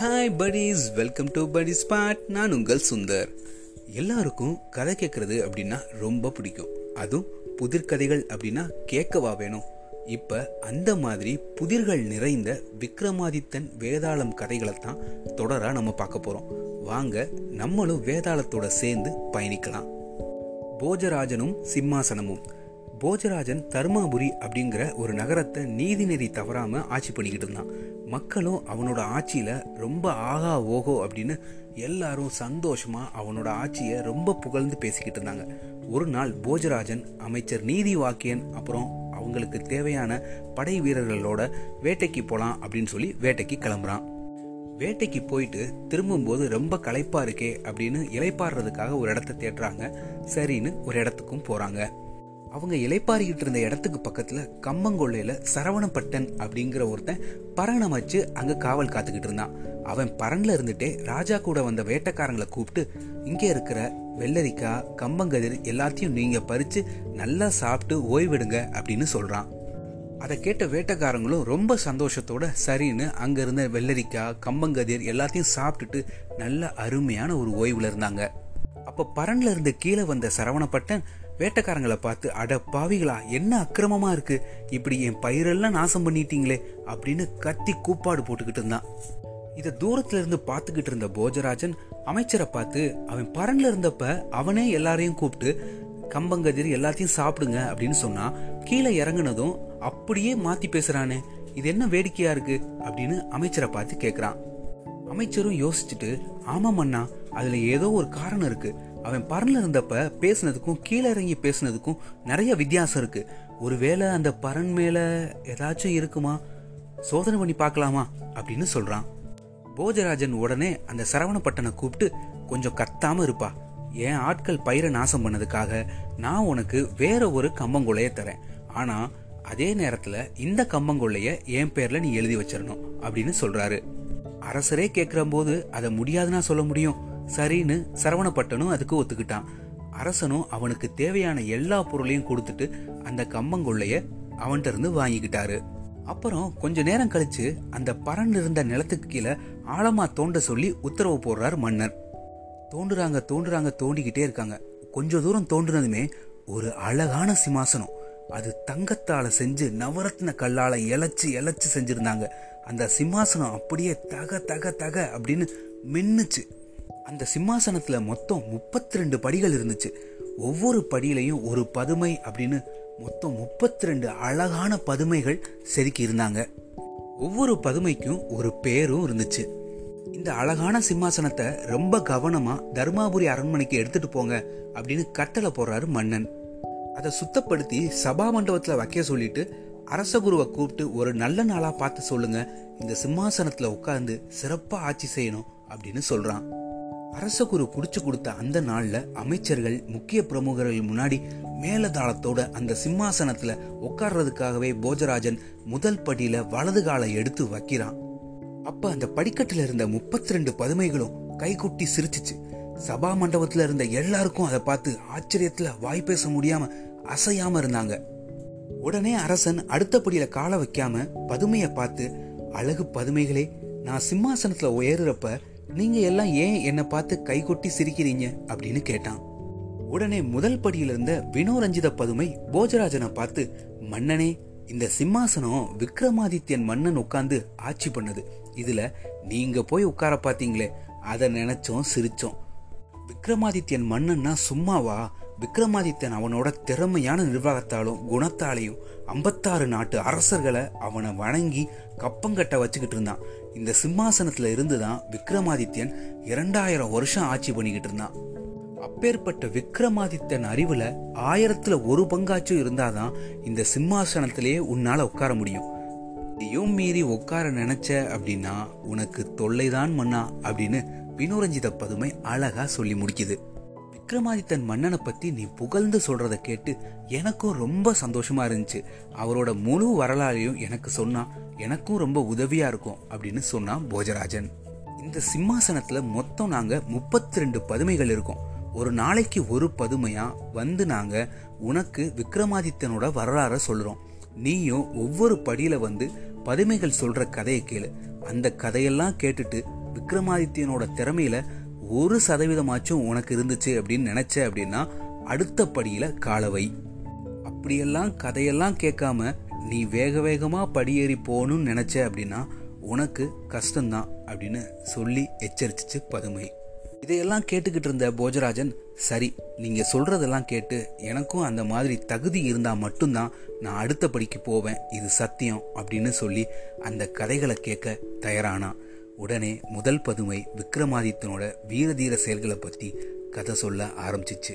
Hi buddies welcome to buddies spot நான் உங்கள் சுந்தர். எல்லாருக்கும் கதை கேட்குறது அப்படின்னா ரொம்ப பிடிக்கும். அதுவும் புதிர்கதைகள் அப்படின்னா கேட்கவா வேணும். இப்போ அந்த மாதிரி புதிர்கள் நிறைந்த விக்ரமாதித்தன் வேதாளம் கதைகளை தான் தொடராக நம்ம பார்க்க போகிறோம் வாங்க நம்மளும் வேதாளத்தோட சேர்ந்து பயணிக்கலாம். போஜராஜனும் சிம்மாசனமும். போஜராஜன் தர்மாபுரி அப்படிங்கிற ஒரு நகரத்தை நீதிநெறி தவறாமல் ஆட்சி பண்ணிக்கிட்டு இருந்தான். மக்களும் அவனோட ஆட்சியில் ரொம்ப ஆகா ஓகோ அப்படின்னு எல்லாரும் சந்தோஷமா அவனோட ஆட்சியை ரொம்ப புகழ்ந்து பேசிக்கிட்டு இருந்தாங்க. ஒரு நாள் போஜராஜன் அமைச்சர் நீதி வாக்கியன் அப்புறம் அவங்களுக்கு தேவையான படை வீரர்களோட வேட்டைக்கு போகலாம் அப்படின்னு சொல்லி வேட்டைக்கு கிளம்புறான். வேட்டைக்கு போயிட்டு திரும்பும்போது ரொம்ப களைப்பாக இருக்கே அப்படின்னு இலைப்பாடுறதுக்காக ஒரு இடத்த தேடுறாங்க. சரின்னு ஒரு இடத்துக்கும் போகிறாங்க அவங்க இலைப்பாரிக்கிட்டு இருந்த இடத்துக்கு பக்கத்துல கம்மங்கொள்ளையில சரவணப்பட்டன் அப்படிங்கிற ஒருத்தன் பரணம் வச்சு அங்க காவல் காத்துக்கிட்டு இருந்தான். அவன் பரன்ல இருந்துட்டே ராஜா கூட வந்த வேட்டைக்காரங்களை கூப்பிட்டு இங்கே இருக்கிற வெள்ளரிக்காய் கம்பங்கதிர் எல்லாத்தையும் நீங்க பறிச்சு நல்லா சாப்பிட்டு ஓய்விடுங்க அப்படின்னு சொல்றான். அதை கேட்ட வேட்டைக்காரங்களும் ரொம்ப சந்தோஷத்தோட சரின்னு அங்க இருந்த வெள்ளரிக்காய் கம்பங்கதிர் எல்லாத்தையும் சாப்பிட்டுட்டு நல்ல அருமையான ஒரு ஓய்வுல இருந்தாங்க. அப்ப பரன்ல இருந்து கீழே வந்த சரவணப்பட்டன் வேட்டைக்காரங்களை பார்த்து அட பாவிகளா என்ன அக்கிரமமா இருக்கு? இப்படி என் பயிரெல்லாம் நாசம் பண்ணிட்டீங்களே அப்படின்னு கத்தி கூப்பாடு போட்டுக்கிட்டு இருந்தான். இதை தூரத்துல இருந்து பார்த்துக்கிட்டு இருந்த போஜராஜன் அமைச்சரை பார்த்து அவன் பரன்ல இருந்தப்ப அவனே எல்லாரையும் கூப்பிட்டு கம்பங்கதிர் எல்லாத்தையும் சாப்பிடுங்க அப்படின்னு சொன்னா. கீழே இறங்குனதும் அப்படியே மாத்தி பேசுறானே இது என்ன வேடிக்கையா இருக்கு? அப்படின்னு அமைச்சரை பார்த்து கேக்குறான். அமைச்சரும் யோசிச்சுட்டு ஆமாம் அண்ணா அதுல ஏதோ ஒரு காரணம் இருக்கு. அவன் பரன்ல இருந்தப்ப பேசுனதுக்கும் கீழே இறங்கி பேசுனதுக்கும் நிறைய வித்தியாசம் இருக்கு. ஒருவேளை அந்த பரன் மேல ஏதாச்சும் இருக்குமா? சோதனை பண்ணி பார்க்கலாமா? அப்படின்னு சொல்றான். போஜராஜன் உடனே அந்த சரவணப்பட்டனை கூப்பிட்டு கொஞ்சம் கத்தாம இருப்பா. என் ஆட்கள் பயிரை நாசம் பண்ணதுக்காக நான் உனக்கு வேற ஒரு கம்பங்கொள்ளைய தரேன். ஆனா அதே நேரத்துல இந்த கம்பங்கொள்ளைய என் பேர்ல நீ எழுதி வச்சிடணும் அப்படின்னு சொல்றாரு. அரசரே கேக்குற போது அதை முடியாதுன்னா சொல்ல முடியும். சரின்னு சரவணப்பட்டனும் அதுக்கு ஒத்துக்கிட்டான். அரசனும் அவனுக்கு தேவையான எல்லா பொருளையும் கொடுத்துட்டு அந்த கம்பங்கொள்ளைய அவன்கிட்ட இருந்து வாங்கிக்கிட்டாரு. அப்புறம் கொஞ்ச நேரம் கழிச்சு அந்த பறன் இருந்த நிலத்துக்கு கீழே ஆழமா தோண்ட சொல்லி உத்தரவு போடுறார் மன்னர். தோண்டுறாங்க தோண்டுறாங்க தோண்டிக்கிட்டே இருக்காங்க. கொஞ்ச தூரம் தோண்டுனதுமே ஒரு அழகான சிம்மாசனம். அது தங்கத்தால செஞ்சு நவரத்ன கல்லால இழைச்சு இழைச்சு செஞ்சிருந்தாங்க. அந்த சிம்மாசனம் அப்படியே தக தக தக அப்படின்னு மின்னுச்சு. அந்த சிம்மாசனத்தில் மொத்தம் முப்பத்தி ரெண்டு படிகள் இருந்துச்சு. ஒவ்வொரு படியிலையும் ஒரு பதுமை அப்படின்னு மொத்தம் முப்பத்தி ரெண்டு அழகான பதுமைகள் செதுக்கி இருந்தாங்க. ஒவ்வொரு பதுமைக்கும் ஒரு பேரும் இருந்துச்சு. இந்த அழகான சிம்மாசனத்தை ரொம்ப கவனமா தர்மாபுரி அரண்மனைக்கு எடுத்துட்டு போங்க அப்படின்னு கட்டளை போடுறாரு மன்னன். அதை சுத்தப்படுத்தி சபா மண்டபத்தில் வைக்க சொல்லிட்டு அரசகுருவை கூப்பிட்டு ஒரு நல்ல நாளா பார்த்து சொல்லுங்க. இந்த சிம்மாசனத்தில் உட்காந்து சிறப்பாக ஆட்சி செய்யணும் அப்படின்னு சொல்றான். அரசகுரு குடிச்சு கொடுத்த அந்த நாள்ல அமைச்சர்கள் முக்கிய பிரமுகர்கள் முன்னாடி மேலதாளத்தோட அந்த சிம்மாசனத்துல உட்கார்றதுக்காகவே போஜராஜன் முதல் படியில வலது காலை எடுத்து வைக்கிறான். அப்ப அந்த படிக்கட்டுல இருந்த முப்பத்தி ரெண்டு பதுமைகளும் கைகுட்டி சிரிச்சிச்சு. சபா மண்டபத்துல இருந்த எல்லாருக்கும் அதை பார்த்து ஆச்சரியத்துல வாய் பேச முடியாம அசையாம இருந்தாங்க. உடனே அரசன் அடுத்த படியில காலை வைக்காம பதுமைய பார்த்து அழகு பதுமைகளே நான் சிம்மாசனத்துல உயர்றப்ப நீங்க எல்லாம் ஏன் என்னை பார்த்து கைகொட்டி சிரிக்கிறீங்க? அப்படின்னு கேட்டான். உடனே முதல் படியிலிருந்த வினோரஞ்சித பதுமை போஜராஜனை பார்த்து மன்னனே இந்த சிம்மாசனம் விக்ரமாதித்யன் மன்னன் உட்கார்ந்து ஆட்சி பண்ணது. இதுல நீங்க போய் உட்கார பார்த்தீங்களே அதை நினைச்சோம் சிரிச்சோம். விக்ரமாதித்யன் மன்னன்னா சும்மாவா? விக்ரமாதித்தன் அவனோட திறமையான நிர்வாகத்தாலும் குணத்தாலையும் ஐம்பத்தாறு நாட்டு அரசர்களை அவனை வணங்கி கப்பங்கட்ட வச்சுக்கிட்டு இருந்தான். இந்த சிம்மாசனத்துல இருந்துதான் விக்ரமாதித்யன் இரண்டாயிரம் வருஷம் ஆட்சி பண்ணிக்கிட்டு இருந்தான். அப்பேற்பட்ட விக்ரமாதித்தன் அறிவுல ஆயிரத்துல ஒரு பங்காச்சும் இருந்தாதான் இந்த சிம்மாசனத்திலேயே உன்னால உட்கார முடியும். இதையும் மீறி உட்கார நினைச்ச அப்படின்னா உனக்கு தொல்லைதான் மன்னா அப்படின்னு வினோரஞ்சித பதுமை அழகா சொல்லி முடிக்குது. விக்ரமாதித்தன் மன்னனை பத்தி நீ புகழ்ந்து சொல்கிறத கேட்டு எனக்கும் ரொம்ப சந்தோஷமா இருந்துச்சு. அவரோட முழு வரலாறையும் எனக்கு சொன்னா எனக்கும் ரொம்ப உதவியா இருக்கும் அப்படின்னு சொன்னான் போஜராஜன். இந்த சிம்மாசனத்துல மொத்தம் நாங்க முப்பத்தி ரெண்டு பதுமைகள் இருக்கோம். ஒரு நாளைக்கு ஒரு பதுமையா வந்து நாங்க உனக்கு விக்ரமாதித்தனோட வரலாற சொல்றோம். நீயும் ஒவ்வொரு படியில வந்து பதுமைகள் சொல்ற கதையை கேளு. அந்த கதையெல்லாம் கேட்டுட்டு விக்ரமாதித்யனோட திறமையில ஒரு சதவீதமாச்சும் உனக்கு இருந்துச்சு அப்படின்னு நினைச்ச அப்படின்னா அடுத்த படியில காலவை. அப்படியெல்லாம் கதையெல்லாம் கேட்காம நீ வேக வேகமா படியேறி போகணும்னு நினைச்ச அப்படின்னா உனக்கு கஷ்டம்தான் அப்படின்னு சொல்லி எச்சரிச்சிச்சு பதுமை. இதையெல்லாம் கேட்டுக்கிட்டு இருந்த போஜராஜன் சரி நீங்க சொல்றதெல்லாம் கேட்டு எனக்கும் அந்த மாதிரி தகுதி இருந்தா மட்டும்தான் நான் அடுத்த படிக்கு போவேன். இது சத்தியம் அப்படின்னு சொல்லி அந்த கதைகளை கேட்க தயாரானா உடனே முதல் பதுமை விக்ரமாதித்தனோட வீரதீர செயல்களை பத்தி கதை சொல்ல ஆரம்பிச்சிச்சு.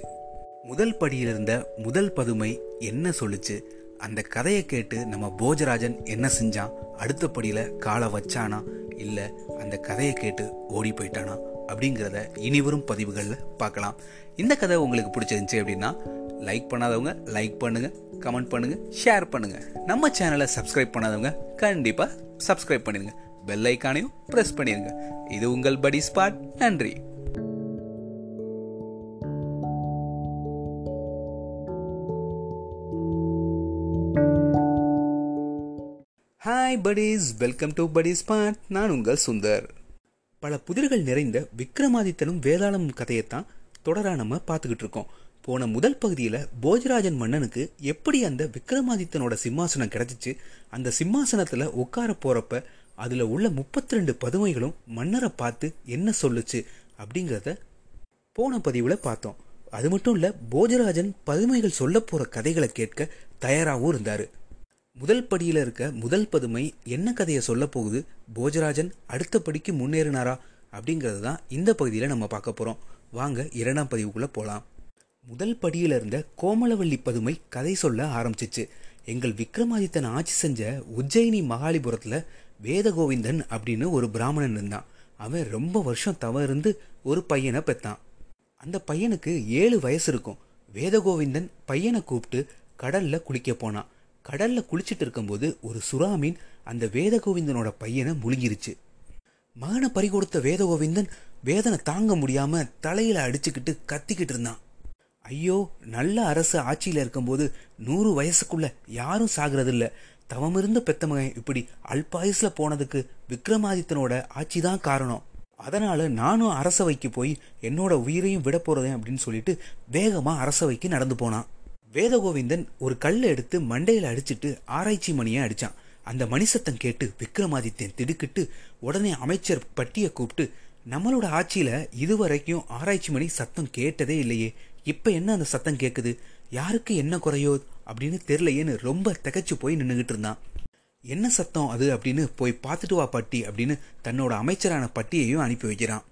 முதல் படியில் இருந்த முதல் பதுமை என்ன சொல்லுச்சு அந்த கதையை கேட்டு நம்ம போஜராஜன் என்ன செஞ்சான் அடுத்த படியில காலை வச்சானா இல்ல அந்த கதையை கேட்டு ஓடி போயிட்டானா அப்படிங்கிறத இனிவரும் பதிவுகளில் பார்க்கலாம். இந்த கதை உங்களுக்கு பிடிச்சிருந்துச்சு அப்படின்னா லைக் பண்ணாதவங்க லைக் பண்ணுங்க கமெண்ட் பண்ணுங்க ஷேர் பண்ணுங்க. நம்ம சேனலை சப்ஸ்கிரைப் பண்ணாதவங்க கண்டிப்பா சப்ஸ்கிரைப் பண்ணிடுங்க. பெல் ஐக்கானையும் ப்ரெஸ் பண்ணிருங்க. இது உங்கள் படி ஸ்பாட் நன்றி. Hi buddies welcome to buddy spot நான் உங்கள் சுந்தர். பல புதிர்கள் நிறைந்த விக்ரமாதித்தனும் வேதாளம் கதையைத்தான் தொடரா நம்ம பார்த்துக்கிட்டு இருக்கோம். போன முதல் பகுதியில் போஜராஜன் மன்னனுக்கு எப்படி அந்த விக்ரமாதித்தனோட சிம்மாசனம் கிடச்சிச்சு அந்த சிம்மாசனத்தில் உட்கார போகிறப்ப அதில் உள்ள முப்பத்தி ரெண்டு பதுமைகளும் மன்னரை பார்த்து என்ன சொல்லுச்சு அப்படிங்கிறத போன பதிவில் பார்த்தோம். அது மட்டும் இல்லை போஜராஜன் பதுமைகள் சொல்ல போகிற கதைகளை கேட்க தயாராகவும் இருந்தார். முதல் படியில் இருக்க முதல் பதுமை என்ன கதையை சொல்ல போகுது போஜராஜன் அடுத்த படிக்கு முன்னேறினாரா அப்படிங்கிறது தான் இந்த பகுதியில் நம்ம பார்க்க போகிறோம் வாங்க இரண்டாம் பதிவுக்குள்ளே போகலாம் முதல் படியில் இருந்த கோமலவள்ளி பதுமை கதை சொல்ல ஆரம்பிச்சிச்சு. எங்கள் விக்ரமாதித்தன் ஆட்சி செஞ்ச உஜ்ஜயினி மகாலிபுரத்தில் வேதகோவிந்தன் அப்படின்னு ஒரு பிராமணன் இருந்தான். அவன் ரொம்ப வருஷம் தவ இருந்து ஒரு பையனை பெத்தான் அந்த பையனுக்கு ஏழு வயசு இருக்கும். வேதகோவிந்தன் பையனை கூப்பிட்டு கடல்ல குளிக்க போனான். கடல்ல குளிச்சிட்டு இருக்கும்போது ஒரு சுறா மீன் அந்த வேதகோவிந்தனோட பையனை முழுங்கிருச்சு. மகனை பறிகொடுத்த வேதகோவிந்தன் வேதனை தாங்க முடியாம தலையில அடிச்சுக்கிட்டு கத்திக்கிட்டு இருந்தான். ஐயோ நல்ல அரசு ஆட்சியில இருக்கும்போது நூறு வயசுக்குள்ள யாரும் சாகிறதில்ல. தவமிருந்த பெத்த மகன் இப்படி அல்பாயுஸ்ல போனதுக்கு விக்ரமாதித்தனோட ஆட்சி தான் காரணம். அதனால நானும் அரசவைக்கு போய் என்னோட உயிரையும் விட போறதேன் அப்படின்னு சொல்லிட்டு வேகமா அரசவைக்கு நடந்து போனான். வேதகோவிந்தன் ஒரு கல்லை எடுத்து மண்டையில அடிச்சிட்டு ஆராய்ச்சி மணியை அடிச்சான். அந்த மணி சத்தம் கேட்டு விக்ரமாதித்யன் திடுக்கிட்டு உடனே அமைச்சர் பட்டியை கூப்பிட்டு நம்மளோட ஆட்சியில இதுவரைக்கும் ஆராய்ச்சி மணி சத்தம் கேட்டதே இல்லையே. இப்ப என்ன அந்த சத்தம் கேட்குது யாருக்கு என்ன குறையோ? அப்படின்னு தெரியலையேன்னு ரொம்ப திகச்சு போய் நின்றுகிட்டு இருந்தான். என்ன சத்தம் அது? அப்படின்னு போய் பார்த்துட்டு வா பட்டி அப்படின்னு தன்னோட அமைச்சரான பட்டியையும் அனுப்பி வைக்கிறான்.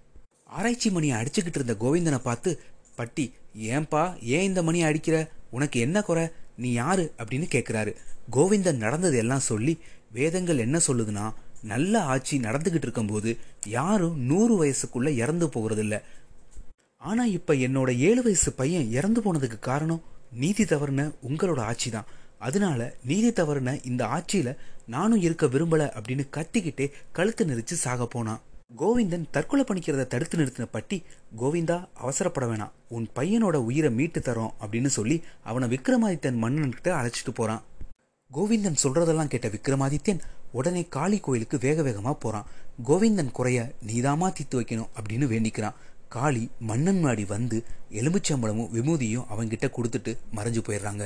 ஆராய்ச்சி மணியை அடிச்சுக்கிட்டு இருந்த கோவிந்தனை பார்த்து பட்டி ஏன்பா ஏன் இந்த மணியை அடிக்கிற? உனக்கு என்ன குறை? நீ யாரு? அப்படின்னு கேட்குறாரு கோவிந்தன் நடந்தது எல்லாம் சொல்லி வேதங்கள் என்ன சொல்லுதுன்னா நல்ல ஆட்சி நடந்துகிட்டு இருக்கும்போது யாரும் நூறு வயசுக்குள்ள இறந்து போகிறதில்ல ஆனா இப்ப என்னோட ஏழு வயசு பையன் இறந்து போனதுக்கு காரணம் நீதி தவறுன உங்களோட ஆட்சி தான் அதனால நீதி தவறுன இந்த ஆட்சியில நானும் இருக்க விரும்பல அப்படின்னு கத்திக்கிட்டே கழுத்து நெரிச்சு சாக போனான் கோவிந்தன் தற்கொலை பண்ணிக்கிறத தடுத்து நிறுத்தின பட்டி கோவிந்தா அவசரப்பட வேணாம். உன் பையனோட உயிரை மீட்டு தரோம் அப்படின்னு சொல்லி அவனை விக்ரமாதித்தன் மன்னன்கிட்ட அழைச்சிட்டு போறான். கோவிந்தன் சொல்றதெல்லாம் கேட்ட விக்ரமாதித்யன் உடனே காளி கோயிலுக்கு வேக வேகமாக போகிறான் கோவிந்தன் குறைய நீதாமா தீத்து வைக்கணும் அப்படின்னு வேண்டிக்கிறான். காளி மன்னன் மாடி வந்து எலும்புச்சம்பளமும் விபூதியும் அவங்கிட்ட கொடுத்துட்டு மறைஞ்சு போயிடுறாங்க.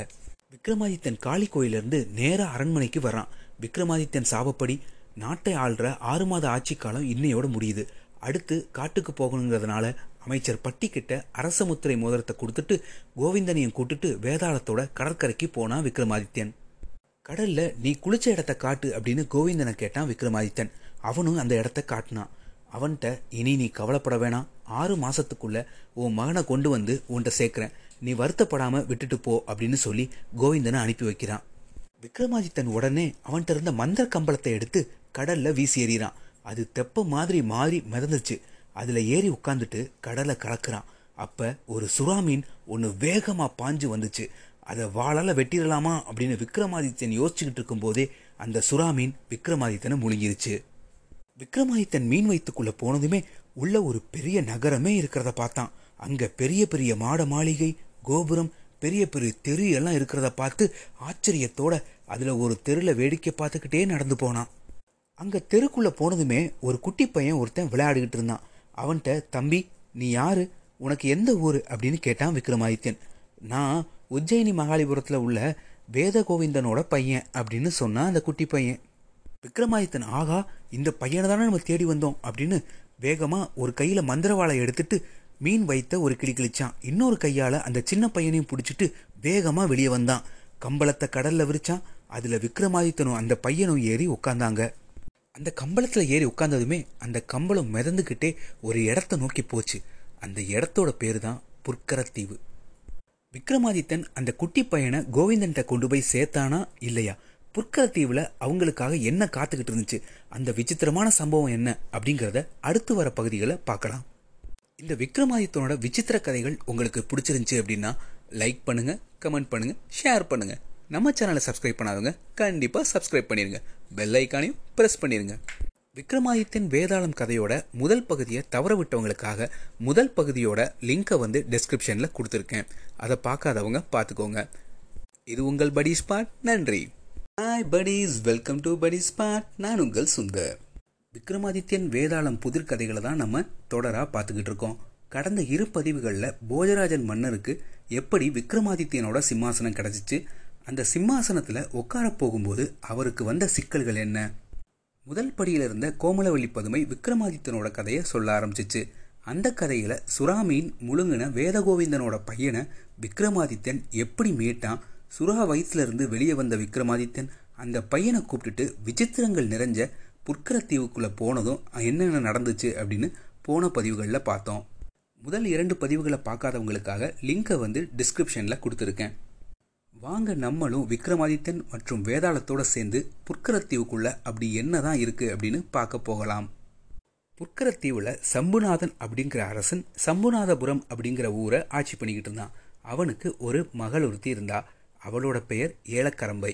விக்ரமாதித்தன் காளி கோயிலிருந்து நேராக அரண்மனைக்கு வரான். விக்ரமாதித்தன் சாபப்படி நாட்டை ஆள்ற ஆறு மாத ஆட்சி காலம் இன்னையோட முடியுது. அடுத்து காட்டுக்கு போகணுங்கிறதுனால அமைச்சர் பட்டிக்கிட்ட அரச முத்திரை மோதிரத்தை கொடுத்துட்டு கோவிந்தனையும் கூட்டுட்டு வேதாளத்தோட கடற்கரைக்கு போனான் விக்ரமாதித்யன் கடல்ல நீ குளிச்ச இடத்த காட்டு அப்படின்னு கோவிந்தனை கேட்டான் விக்ரமாதித்தன். அவனும் அந்த இடத்த காட்டினான். அவன்கிட்ட இனி நீ கவலைப்பட வேணாம் ஆறு மாசத்துக்குள்ள உன் மகனை கொண்டு வந்து உன்கிட்ட சேர்க்கிறேன். நீ வருத்தப்படாம விட்டுட்டு போ அப்படின்னு சொல்லி கோவிந்தனை அனுப்பி வைக்கிறான். விக்ரமாதித்தன் உடனே அவன்கிட்ட இருந்த மந்திர கம்பளத்தை எடுத்து கடல்ல வீசி எறிகிறான். அது தெப்ப மாதிரி மாறி மிதந்துச்சு அதுல ஏறி உட்காந்துட்டு கடலை கலக்கிறான். அப்ப ஒரு சுறா மீன் ஒன்று வேகமா பாஞ்சு வந்துச்சு. அதை வாளால வெட்டிடலாமா அப்படின்னு விக்ரமாதித்தன் யோசிச்சுக்கிட்டு இருக்கும்போதே அந்த சுறா மீன் விக்ரமாதித்தனை முழுங்கிருச்சு. விக்ரமாதித்தன் மீன் வைத்துக்குள்ள போனதுமே உள்ள ஒரு பெரிய நகரமே இருக்கிறத பார்த்தான். அங்க பெரிய பெரிய மாட மாளிகை கோபுரம் பெரிய பெரிய தெரு எல்லாம் இருக்கிறத பார்த்து ஆச்சரியத்தோட அதுல ஒரு தெருல வேடிக்கை பார்த்துக்கிட்டே நடந்து போனான். அங்க தெருக்குள்ள போனதுமே ஒரு குட்டி பையன் ஒருத்தன் விளையாடிக்கிட்டு இருந்தான். அவன்கிட்ட தம்பி நீ யாரு? உனக்கு எந்த ஊர்? அப்படின்னு கேட்டான் விக்ரமாதித்யன் நான் உஜ்ஜயினி மகாலிபுரத்தில் உள்ள வேத கோவிந்தனோட பையன் அப்படின்னு சொன்னான் அந்த குட்டி பையன். விக்ரமாதித்தன் ஆகா இந்த பையனை தானே நம்ம தேடி வந்தோம் அப்படின்னு வேகமாக ஒரு கையில் மந்திரவாளை எடுத்துட்டு மீன் வைத்த ஒரு கிளி கிழிச்சான். இன்னொரு கையால் அந்த சின்ன பையனையும் பிடிச்சிட்டு வேகமாக வெளியே வந்தான். கம்பளத்தை கடலில் விரிச்சான். அதில் விக்ரமாதித்தனும் அந்த பையனும் ஏறி உட்காந்தாங்க அந்த கம்பளத்தில் ஏறி உட்காந்ததுமே அந்த கம்பளம் மிதந்துக்கிட்டே ஒரு இடத்த நோக்கி போச்சு. அந்த இடத்தோட பேர் தான் புற்கரத்தீவு. விக்ரமாதித்தன் அந்த குட்டி பையனை கோவிந்தன்ட்ட கொண்டு போய் சேர்த்தானா இல்லையா? புற்கரத்தீவுல அவங்களுக்காக என்ன காத்துக்கிட்டு இருந்துச்சு? அந்த விசித்திரமான சம்பவம் என்ன? அப்படிங்கறத அடுத்து வர பகுதிகளை பார்க்கலாம். இந்த விக்ரமாதித்தனோட விசித்திர கதைகள் உங்களுக்கு பிடிச்சிருந்துச்சு அப்படின்னா லைக் பண்ணுங்க கமெண்ட் பண்ணுங்க ஷேர் பண்ணுங்க. நம்ம சேனலை சப்ஸ்கிரைப் பண்ணாதவங்க கண்டிப்பா சப்ஸ்கிரைப் பண்ணிருங்க. பெல் ஐக்கானையும் பிரஸ் பண்ணிருங்க. விக்ரமாதித்யன் வேதாளம் கதையோட முதல் பகுதியை தவற விட்டவங்களுக்காக முதல் பகுதியோட லிங்கை வந்து டெஸ்கிரிப்ஷன்ல கொடுத்துருக்கேன். அதை பார்க்காதவங்க பார்த்துக்கோங்க. இது உங்கள் படி ஸ்பாட் நன்றி. Hi buddies welcome to buddies spot நான் உங்கள் சுந்தர். விக்ரமாதித்யன் வேதாளம் புதிர் கதைகளை தான் நம்ம தொடராக பார்த்துக்கிட்டு இருக்கோம். கடந்த இரு பதிவுகளில் போஜராஜன் மன்னருக்கு எப்படி விக்ரமாதித்யனோட சிம்மாசனம் கிடச்சிச்சு? அந்த சிம்மாசனத்தில் உட்கார போகும்போது அவருக்கு வந்த சிக்கல்கள் என்ன? முதல் படியில் இருந்த கோமலவள்ளி பதுமை விக்ரமாதித்தனோட கதையை சொல்ல ஆரம்பிச்சிச்சு. அந்த கதையில் சுறாமீன் முழுங்கின வேதகோவிந்தனோட பையனை விக்ரமாதித்யன் எப்படி மீட்டான்? சுறா வயிற்றுல இருந்து வெளியே வந்த விக்ரமாதித்யன் அந்த பையனை கூப்பிட்டுட்டு விசித்திரங்கள் நிறைஞ்ச புற்கரத்தீவுக்குள்ள போனதும் என்னென்ன நடந்துச்சு? அப்படின்னு போன பதிவுகளில் பார்த்தோம். முதல் இரண்டு பதிவுகளை பார்க்காதவங்களுக்காக லிங்கை வந்து டிஸ்கிரிப்ஷனில் கொடுத்துருக்கேன். வாங்க நம்மளும் விக்ரமாதித்தன் மற்றும் வேதாளத்தோட சேர்ந்து புற்கரத்தீவுக்குள்ள அப்படி என்னதான் இருக்குது அப்படின்னு பார்க்க போகலாம். புற்கரத்தீவில் சம்புநாதன் அப்படிங்கிற அரசன் சம்புநாதபுரம் அப்படிங்கிற ஊரை ஆட்சி பண்ணிக்கிட்டு இருந்தான். அவனுக்கு ஒரு மகள் ஒருத்தி இருந்தா அவளோட பெயர் ஏலக்கரம்பை.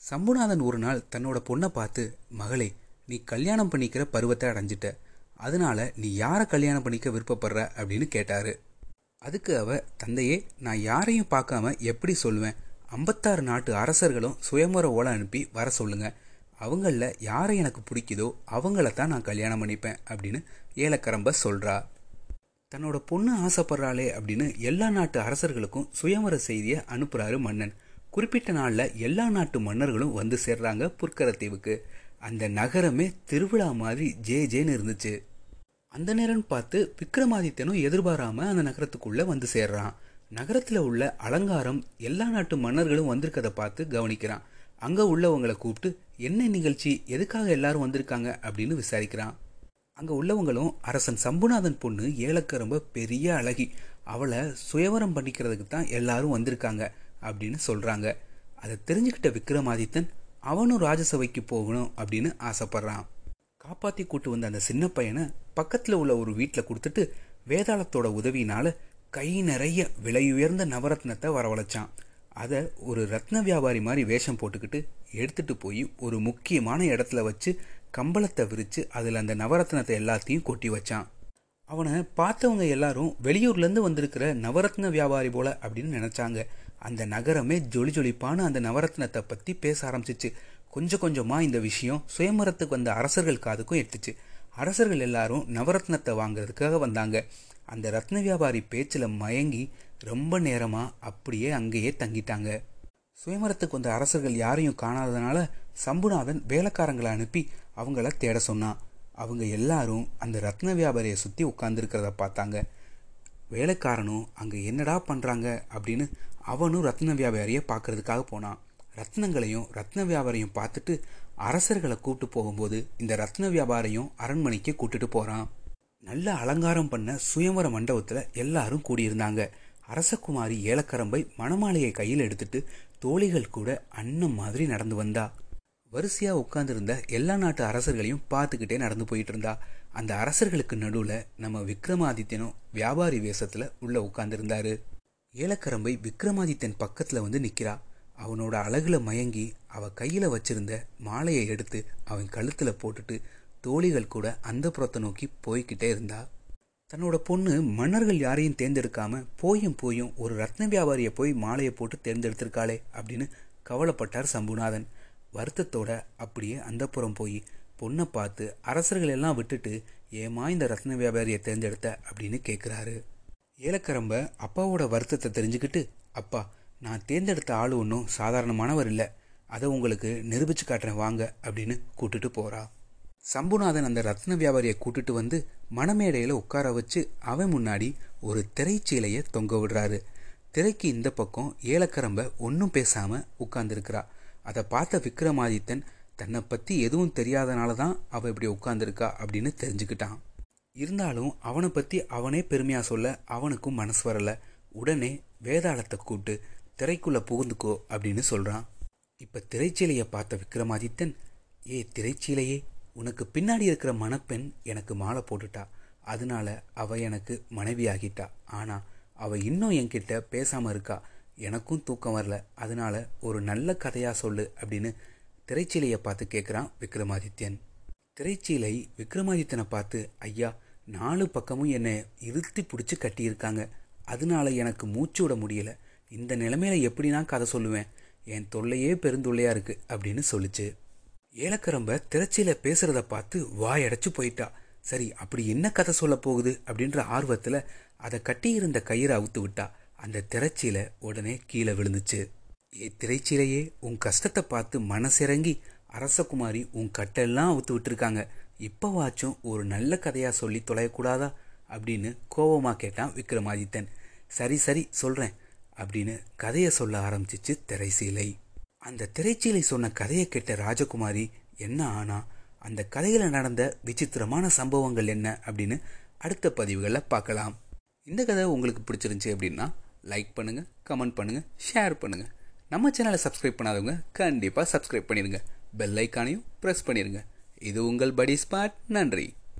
சம்புநாதன் ஒரு நாள் தன்னோட பொண்ணை பார்த்து மகளே நீ கல்யாணம் பண்ணிக்கிற பருவத்தை அடைஞ்சிட்ட. அதனால நீ யாரை கல்யாணம் பண்ணிக்க விருப்பப்படுற? அப்படின்னு கேட்டாரு. அதுக்கு அவ தந்தையே நான் யாரையும் பார்க்காம எப்படி சொல்லுவேன்? ஐம்பத்தாறு நாட்டு அரசர்களும் சுயம்பர ஓலை அனுப்பி வர சொல்லுங்க. அவங்களில் யாரை எனக்கு பிடிக்குதோ அவங்கள தான் நான் கல்யாணம் பண்ணிப்பேன் அப்படின்னு ஏலக்கரம்ப சொல்றா. தன்னோட பொண்ணு ஆசைப்படுறாளே அப்படின்னு எல்லா நாட்டு அரசர்களுக்கும் சுயமர செய்தியை அனுப்புகிறாரு மன்னன். குறிப்பிட்ட நாளில் எல்லா நாட்டு மன்னர்களும் வந்து சேர்றாங்க புற்கரத்தீவுக்கு. அந்த நகரமே திருவிழா மாதிரி ஜே ஜேன்னு இருந்துச்சு. அந்த நேரம் பார்த்து விக்ரமாதித்யனும் எதிர்பாராம அந்த நகரத்துக்குள்ள வந்து சேர்றான். நகரத்துல உள்ள அலங்காரம் எல்லா நாட்டு மன்னர்களும் வந்திருக்கதை பார்த்து கவனிக்கிறான். அங்க உள்ளவங்களை கூப்பிட்டு என்ன நிகழ்ச்சி? எதுக்காக எல்லாரும் வந்திருக்காங்க? அப்படின்னு விசாரிக்கிறான். அங்க உள்ளவங்களும் அரசன் சம்புநாதன் பொண்ணு ஏலக்கரம்ப பெரிய அழகி. அவளை சுயவரம் பண்ணிக்கிறதுக்கு தான் எல்லாரும் வந்திருக்காங்க. அப்படின்னு சொல்கிறாங்க அதை தெரிஞ்சுக்கிட்ட விக்ரமாதித்தன் அவனும் ராஜசபைக்கு போகணும் அப்படின்னு ஆசைப்படுறான். காப்பாத்தி கூட்டு வந்த அந்த சின்ன பையனை பக்கத்தில் உள்ள ஒரு வீட்டில் கொடுத்துட்டு வேதாளத்தோட உதவியினால் கை நிறைய விலையுயர்ந்த நவரத்னத்தை வரவழைச்சான். அதை ஒரு ரத்ன வியாபாரி மாதிரி வேஷம் போட்டுக்கிட்டு எடுத்துட்டு போய் ஒரு முக்கியமான இடத்துல வச்சு கம்பளத்தை விரித்து அதில் அந்த நவரத்னத்தை எல்லாத்தையும் கொட்டி வச்சான். அவனை பார்த்தவங்க எல்லாரும் வெளியூர்லேருந்து வந்திருக்கிற நவரத்ன வியாபாரி போல அப்படின்னு நினச்சாங்க. அந்த நகரமே ஜொலி ஜொலிப்பான அந்த நவரத்னத்தை பற்றி பேச ஆரம்பிச்சிச்சு. கொஞ்சம் கொஞ்சமாக இந்த விஷயம் சுயமரத்துக்கு வந்த அரசர்கள் காதுக்கும் எடுத்துச்சு. அரசர்கள் எல்லாரும் நவரத்னத்தை வாங்குறதுக்காக வந்தாங்க. அந்த ரத்ன வியாபாரி பேச்சில் மயங்கி ரொம்ப நேரமாக அப்படியே அங்கேயே தங்கிட்டாங்க. சுயமரத்துக்கு வந்த அரசர்கள் யாரையும் காணாததுனால சம்புநாதன் வேலைக்காரங்களை அனுப்பி அவங்கள தேட சொன்னான். அவங்க எல்லாரும் அந்த ரத்ன வியாபாரியை சுற்றி உட்காந்துருக்கிறத பார்த்தாங்க. வேலைக்காரனும் அங்கே என்னடா பண்ணுறாங்க அப்படின்னு அவனும் ரத்ன வியாபாரியை பார்க்கறதுக்காக போனான். ரத்னங்களையும் ரத்ன வியாபாரியும் பார்த்துட்டு அரசர்களை கூப்பிட்டு போகும்போது இந்த ரத்ன வியாபாரியும் அரண்மனைக்கு கூட்டிட்டு போறான். நல்ல அலங்காரம் பண்ண சுயம்பர மண்டபத்துல எல்லாரும் கூடியிருந்தாங்க. அரசகுமாரி ஏலக்கரம்பை மணமாலையை கையில் எடுத்துட்டு தோழிகள் கூட அன்னம் மாதிரி நடந்து வந்தா. வரிசையா உட்கார்ந்திருந்த எல்லா நாட்டு அரசர்களையும் பார்த்துக்கிட்டே நடந்து போயிட்டு இருந்தா. அந்த அரசர்களுக்கு நடுவுல நம்ம விக்ரமாதித்யனும் வியாபாரி வேஷத்துல உள்ள உட்கார்ந்திருந்தாரு. ஏலக்கரம்பை விக்ரமாதித்தன் பக்கத்தில் வந்து நிற்கிறா அவனோட அழகில் மயங்கி அவள் கையில் வச்சிருந்த மாலையை எடுத்து அவன் கழுத்தில் போட்டுட்டு தோழிகள் கூட அந்த புறத்தை நோக்கி போய்கிட்டே இருந்தா. தன்னோட பொண்ணு மன்னர்கள் யாரையும் தேர்ந்தெடுக்காம போயும் போயும் ஒரு ரத்ன வியாபாரியை போய் மாலையை போட்டு தேர்ந்தெடுத்திருக்காளே அப்படின்னு கவலைப்பட்டார் சம்புநாதன். வருத்தத்தோட அப்படியே அந்த புறம் போய் பொண்ணை பார்த்து அரசர்கள் எல்லாம் விட்டுட்டு ஏமா இந்த ரத்ன வியாபாரியை தேர்ந்தெடுத்த? அப்படின்னு கேட்குறாரு ஏலக்கரம்ப அப்பாவோட வருத்தத்தை தெரிஞ்சுக்கிட்டு அப்பா நான் தேர்ந்தெடுத்த ஆள் ஒன்றும் சாதாரணமானவர் இல்லை. அதை உங்களுக்கு நிரூபிச்சு காட்டுறேன் வாங்க அப்படின்னு கூட்டிட்டு போறா. சம்புநாதன் அந்த ரத்ன வியாபாரியை கூட்டிட்டு வந்து மணமேடையில் உட்கார வச்சு அவன் முன்னாடி ஒரு திரைச்சீலையை தொங்க விடுறாரு. திரைக்கு இந்த பக்கம் ஏலக்கரம்ப ஒன்றும் பேசாமல் உட்கார்ந்துருக்கிறா. அதை பார்த்த விக்ரமாதித்தன் தன்னை பற்றி எதுவும் தெரியாதனால தான் அவள் இப்படி உட்காந்துருக்கா அப்படின்னு தெரிஞ்சுக்கிட்டான். இருந்தாலும் அவனை பற்றி அவனே பெருமையாக சொல்ல அவனுக்கும் மனசு வரலை. உடனே வேதாளத்தை கூப்பிட்டு திரைக்குள்ளே புகுந்துக்கோ அப்படின்னு சொல்கிறான் இப்போ திரைச்சீலையை பார்த்த விக்ரமாதித்தன் ஏ திரைச்சீலையே உனக்கு பின்னாடி இருக்கிற மணப்பெண் எனக்கு மாலை போட்டுட்டா. அதனால அவள் எனக்கு மனைவி ஆகிட்டா ஆனால் அவள் இன்னும் என்கிட்ட பேசாமல் இருக்கா. எனக்கும் தூக்கம் வரல. அதனால ஒரு நல்ல கதையாக சொல்லு அப்படின்னு திரைச்சீலையை பார்த்து கேட்குறான் விக்ரமாதித்யன் திரைச்சீலை விக்ரமாதித்தனை பார்த்து ஐயா நாலு பக்கமும் என்னை இருத்தி பிடிச்சி கட்டியிருக்காங்க. அதனால எனக்கு மூச்சு விட முடியல. இந்த நிலைமையில எப்படி நான் கதை சொல்லுவேன்? என் தொல்லையே பெருந்தொல்லையா இருக்கு அப்படின்னு சொல்லிச்சு. ஏலக்கரம்ப திரைச்சியில பேசுறத பார்த்து வாயடைச்சு போயிட்டா. சரி அப்படி என்ன கதை சொல்ல போகுது அப்படின்ற ஆர்வத்துல அதை கட்டியிருந்த கயிறை அவுத்து விட்டா. அந்த திரைச்சீல உடனே கீழே விழுந்துச்சு. ஏ திரைச்சீலையே உன் கஷ்டத்தை பார்த்து மனசிறங்கி அரசகுமாரி உன் கட்டெல்லாம் அவுத்து விட்டுருக்காங்க. இப்போவாச்சும் ஒரு நல்ல கதையாக சொல்லி தொலையக்கூடாதா? அப்படின்னு கோபமாக கேட்டான் விக்ரமாதித்தன். சரி சரி சொல்கிறேன் அப்படின்னு கதையை சொல்ல ஆரம்பிச்சிச்சு திரைசீலை. அந்த திரைச்சீலை சொன்ன கதையை கேட்ட ராஜகுமாரி என்ன ஆனா அந்த கதையில் நடந்த விசித்திரமான சம்பவங்கள் என்ன? அப்படின்னு அடுத்த பதிவுகளில் பார்க்கலாம். இந்த கதை உங்களுக்கு பிடிச்சிருந்துச்சி அப்படின்னா லைக் பண்ணுங்கள் கமெண்ட் பண்ணுங்கள் ஷேர் பண்ணுங்கள் நம்ம சேனலை சப்ஸ்கிரைப் பண்ணாதவங்க கண்டிப்பாக சப்ஸ்கிரைப் பண்ணிடுங்க. பெல் ஐக்கானையும் ப்ரெஸ் பண்ணிடுங்க. இது உங்கள் படி ஸ்பாட் நன்றி.